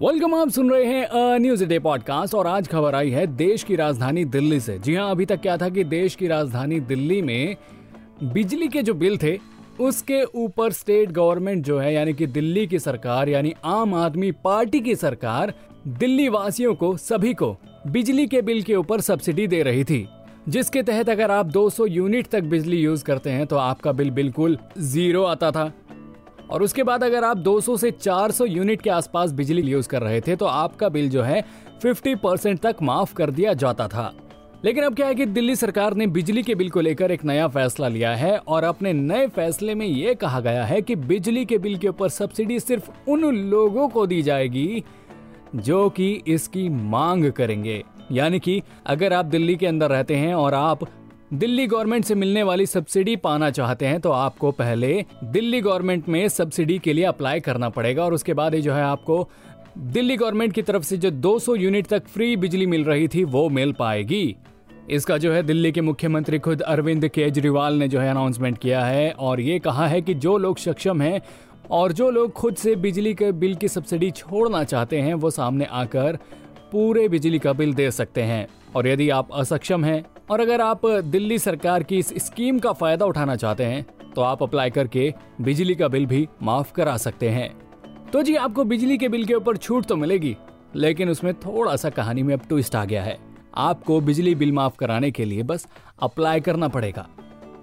Welcome आप सुन रहे हैं न्यूज़ डे पॉडकास्ट और आज खबर आई है देश की राजधानी दिल्ली से। जी हाँ अभी तक क्या था कि देश की राजधानी दिल्ली में बिजली के जो बिल थे, उसके ऊपर स्टेट गवर्नमेंट जो है, यानी कि दिल्ली की सरकार, यानी आम आदमी पार्टी की सरकार दिल्ली वासियों को, सभी को बिजली के बिल के ऊपर सब्सिडी दे रही थी। जिसके तहत अगर आप 200 यूनिट तक बिजली यूज़ करते हैं तो आपका बिल बिल्कुल ज़ीरो आता था। और उसके बाद अगर आप 200 से 400 यूनिट के आसपास बिजली यूज़ कर रहे थे तो आपका बिल जो है 50 परसेंट तक माफ़ कर दिया जाता था। लेकिन अब क्या है कि दिल्ली सरकार ने बिजली के बिल को लेकर एक नया फैसला लिया है, और अपने नए फैसले में ये कहा गया है कि बिजली के बिल के ऊपर सब्सिडी सिर्फ़ उन लोगों को दी जाएगी जो कि इसकी मांग करेंगे। यानी कि अगर आप दिल्ली के अंदर रहते हैं और आप दिल्ली गवर्नमेंट से मिलने वाली सब्सिडी पाना चाहते हैं तो आपको पहले दिल्ली गवर्नमेंट में सब्सिडी के लिए अप्लाई करना पड़ेगा और उसके बाद ही जो है आपको दिल्ली गवर्नमेंट की तरफ़ से जो 200 यूनिट तक फ्री बिजली मिल रही थी, वो मिल पाएगी। इसका जो है दिल्ली के मुख्यमंत्री खुद अरविंद केजरीवाल ने जो है अनाउंसमेंट किया है और ये कहा है कि जो लोग सक्षम हैं और जो लोग खुद से बिजली के बिल की सब्सिडी छोड़ना चाहते हैं, वो सामने आकर पूरे बिजली का बिल दे सकते हैं। और यदि आप असक्षम हैं, और अगर आप दिल्ली सरकार की इस स्कीम का फ़ायदा उठाना चाहते हैं तो आप अप्लाई करके बिजली का बिल भी माफ़ करा सकते हैं। तो जी, आपको बिजली के बिल के ऊपर छूट तो मिलेगी, लेकिन उसमें थोड़ा सा कहानी में अब ट्विस्ट आ गया है। आपको बिजली बिल माफ़ कराने के लिए बस अप्लाई करना पड़ेगा।